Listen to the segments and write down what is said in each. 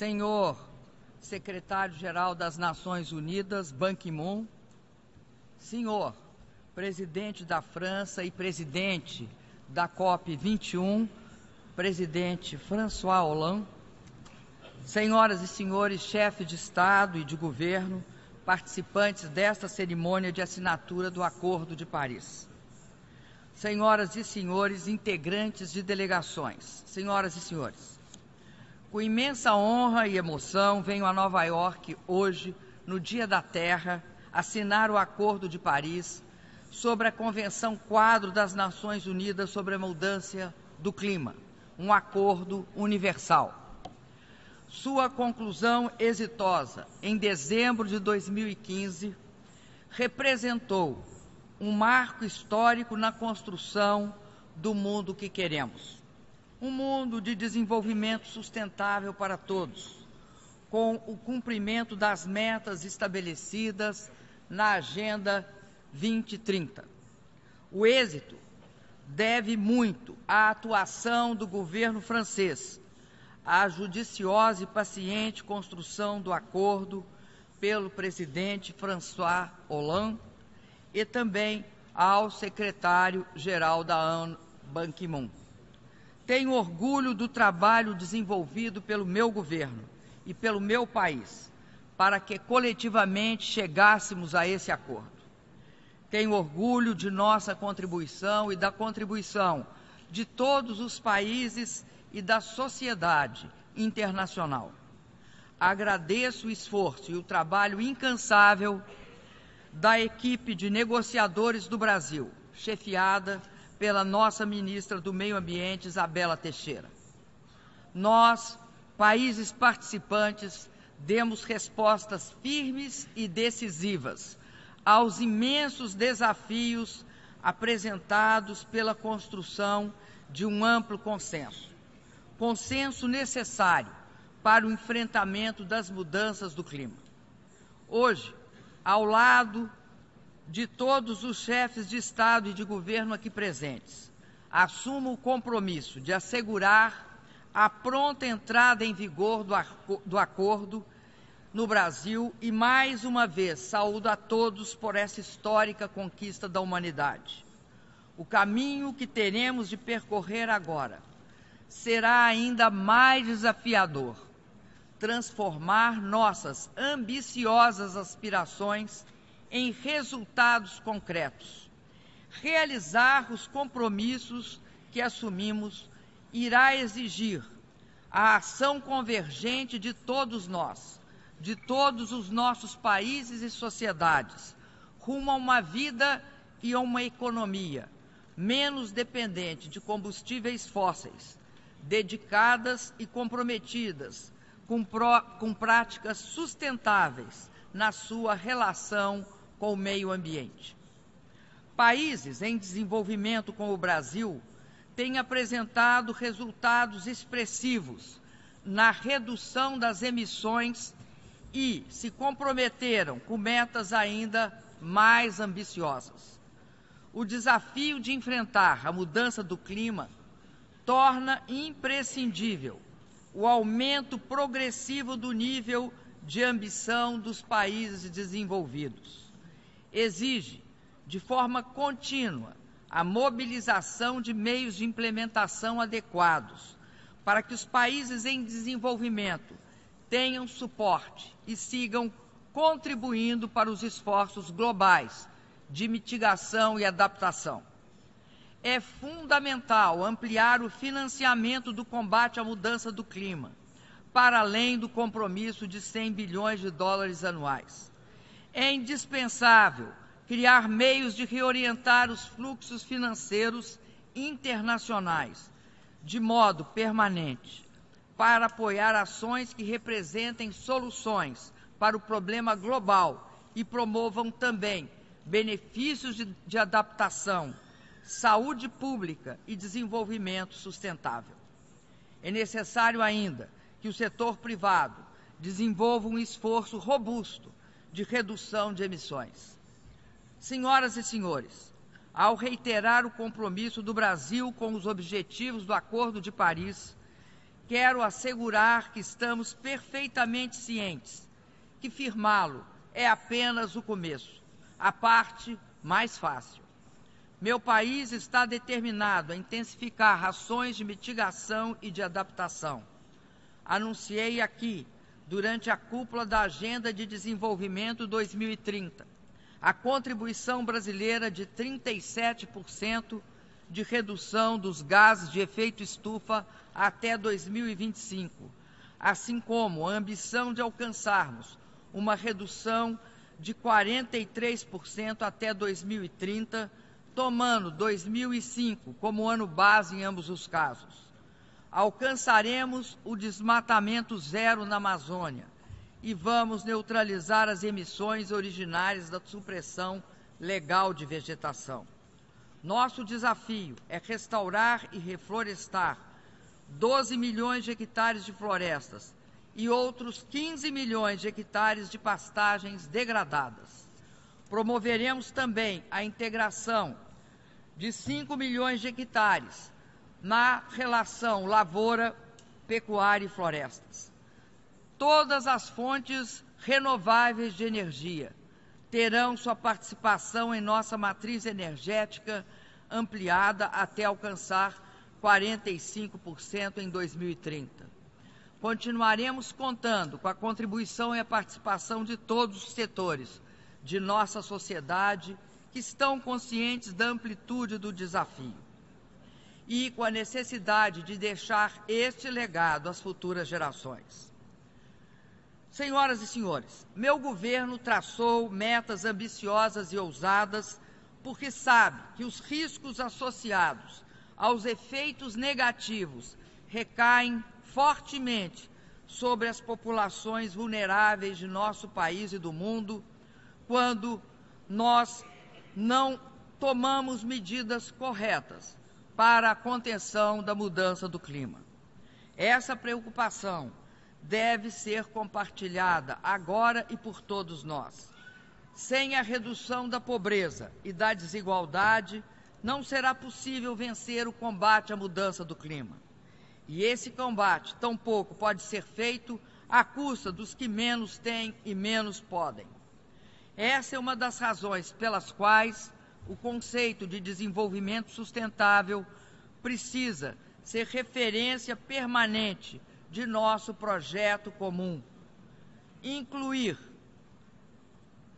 senhor secretário-geral das Nações Unidas, Ban Ki-moon, senhor presidente da França e presidente da COP 21, presidente François Hollande, senhoras e senhores chefes de Estado e de governo, participantes desta cerimônia de assinatura do Acordo de Paris. Senhoras e senhores integrantes de delegações, senhoras e senhores, com imensa honra e emoção venho a Nova York hoje, no Dia da Terra, assinar o Acordo de Paris sobre a Convenção Quadro das Nações Unidas sobre a Mudança do Clima, um acordo universal. Sua conclusão exitosa em dezembro de 2015 representou um marco histórico na construção do mundo que queremos. Um mundo de desenvolvimento sustentável para todos, com o cumprimento das metas estabelecidas na Agenda 2030. O êxito deve muito à atuação do governo francês, à judiciosa e paciente construção do acordo pelo presidente François Hollande e também ao secretário-geral da ONU, Ban Ki-moon. Tenho orgulho do trabalho desenvolvido pelo meu governo e pelo meu país para que coletivamente chegássemos a esse acordo. Tenho orgulho de nossa contribuição e da contribuição de todos os países e da sociedade internacional. Agradeço o esforço e o trabalho incansável da equipe de negociadores do Brasil, chefiada pela nossa ministra do Meio Ambiente, Isabela Teixeira. Nós, países participantes, demos respostas firmes e decisivas aos imensos desafios apresentados pela construção de um amplo consenso. Consenso necessário para o enfrentamento das mudanças do clima. Hoje, ao lado de todos os chefes de Estado e de governo aqui presentes, assumo o compromisso de assegurar a pronta entrada em vigor do, do acordo no Brasil e, mais uma vez, saúdo a todos por essa histórica conquista da humanidade. O caminho que teremos de percorrer agora será ainda mais desafiador transformar nossas ambiciosas aspirações em resultados concretos. Realizar os compromissos que assumimos irá exigir a ação convergente de todos nós de todos os nossos países e sociedades rumo a uma vida e a uma economia menos dependente de combustíveis fósseis, dedicadas e comprometidas com, pró, com práticas sustentáveis na sua relação com o meio ambiente. Países em desenvolvimento como o Brasil têm apresentado resultados expressivos na redução das emissões e se comprometeram com metas ainda mais ambiciosas. O desafio de enfrentar a mudança do clima torna imprescindível o aumento progressivo do nível de ambição dos países desenvolvidos. Exige, de forma contínua, a mobilização de meios de implementação adequados para que os países em desenvolvimento tenham suporte e sigam contribuindo para os esforços globais de mitigação e adaptação. É fundamental ampliar o financiamento do combate à mudança do clima, para além do compromisso de 100 bilhões de dólares anuais. É indispensável criar meios de reorientar os fluxos financeiros internacionais de modo permanente para apoiar ações que representem soluções para o problema global e promovam também benefícios de, de adaptação, saúde pública e desenvolvimento sustentável. É necessário ainda que o setor privado desenvolva um esforço robusto de redução de emissões. Senhoras e senhores, ao reiterar o compromisso do Brasil com os objetivos do Acordo de Paris, quero assegurar que estamos perfeitamente cientes que firmá-lo é apenas o começo, a parte mais fácil. Meu país está determinado a intensificar ações de mitigação e de adaptação. Anunciei aqui, durante a cúpula da Agenda de Desenvolvimento 2030, a contribuição brasileira de 37% de redução dos gases de efeito estufa até 2025, assim como a ambição de alcançarmos uma redução de 43% até 2030, tomando 2005 como ano base em ambos os casos. Alcançaremos o desmatamento zero na Amazônia e vamos neutralizar as emissões originárias da supressão legal de vegetação. Nosso desafio é restaurar e reflorestar 12 milhões de hectares de florestas e outros 15 milhões de hectares de pastagens degradadas. Promoveremos também a integração de 5 milhões de hectares na relação lavoura, pecuária e florestas. Todas as fontes renováveis de energia terão sua participação em nossa matriz energética ampliada até alcançar 45% em 2030. Continuaremos contando com a contribuição e a participação de todos os setores de nossa sociedade que estão conscientes da amplitude do desafio e com a necessidade de deixar este legado às futuras gerações. Senhoras e senhores, meu governo traçou metas ambiciosas e ousadas porque sabe que os riscos associados aos efeitos negativos recaem fortemente sobre as populações vulneráveis de nosso país e do mundo quando nós não tomamos medidas corretas para a contenção da mudança do clima. Essa preocupação deve ser compartilhada agora e por todos nós. Sem a redução da pobreza e da desigualdade, não será possível vencer o combate à mudança do clima. E esse combate tampouco pode ser feito à custa dos que menos têm e menos podem. Essa é uma das razões pelas quais o conceito de desenvolvimento sustentável precisa ser referência permanente de nosso projeto comum. Incluir,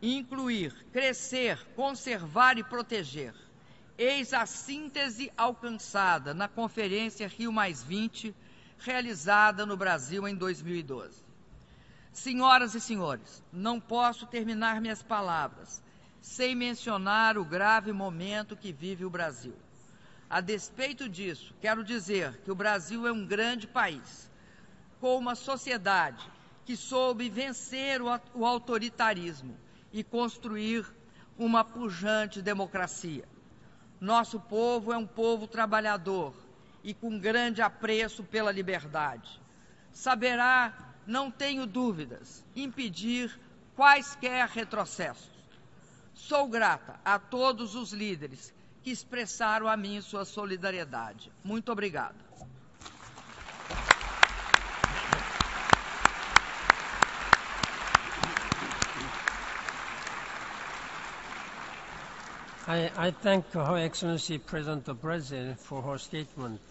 incluir, crescer, conservar e proteger Eis a síntese alcançada na Conferência Rio realizada no Brasil em 2012. Senhoras e senhores, não posso terminar minhas palavras sem mencionar o grave momento que vive o Brasil. A despeito disso, quero dizer que o Brasil é um grande país, com uma sociedade que soube vencer o autoritarismo e construir uma pujante democracia. Nosso povo é um povo trabalhador e com grande apreço pela liberdade. Saberá, não tenho dúvidas, impedir quaisquer retrocessos. Sou grata a todos os líderes que expressaram a mim sua solidariedade. Muito obrigada. I, I thank Her Excellency President of Brazil for her statement.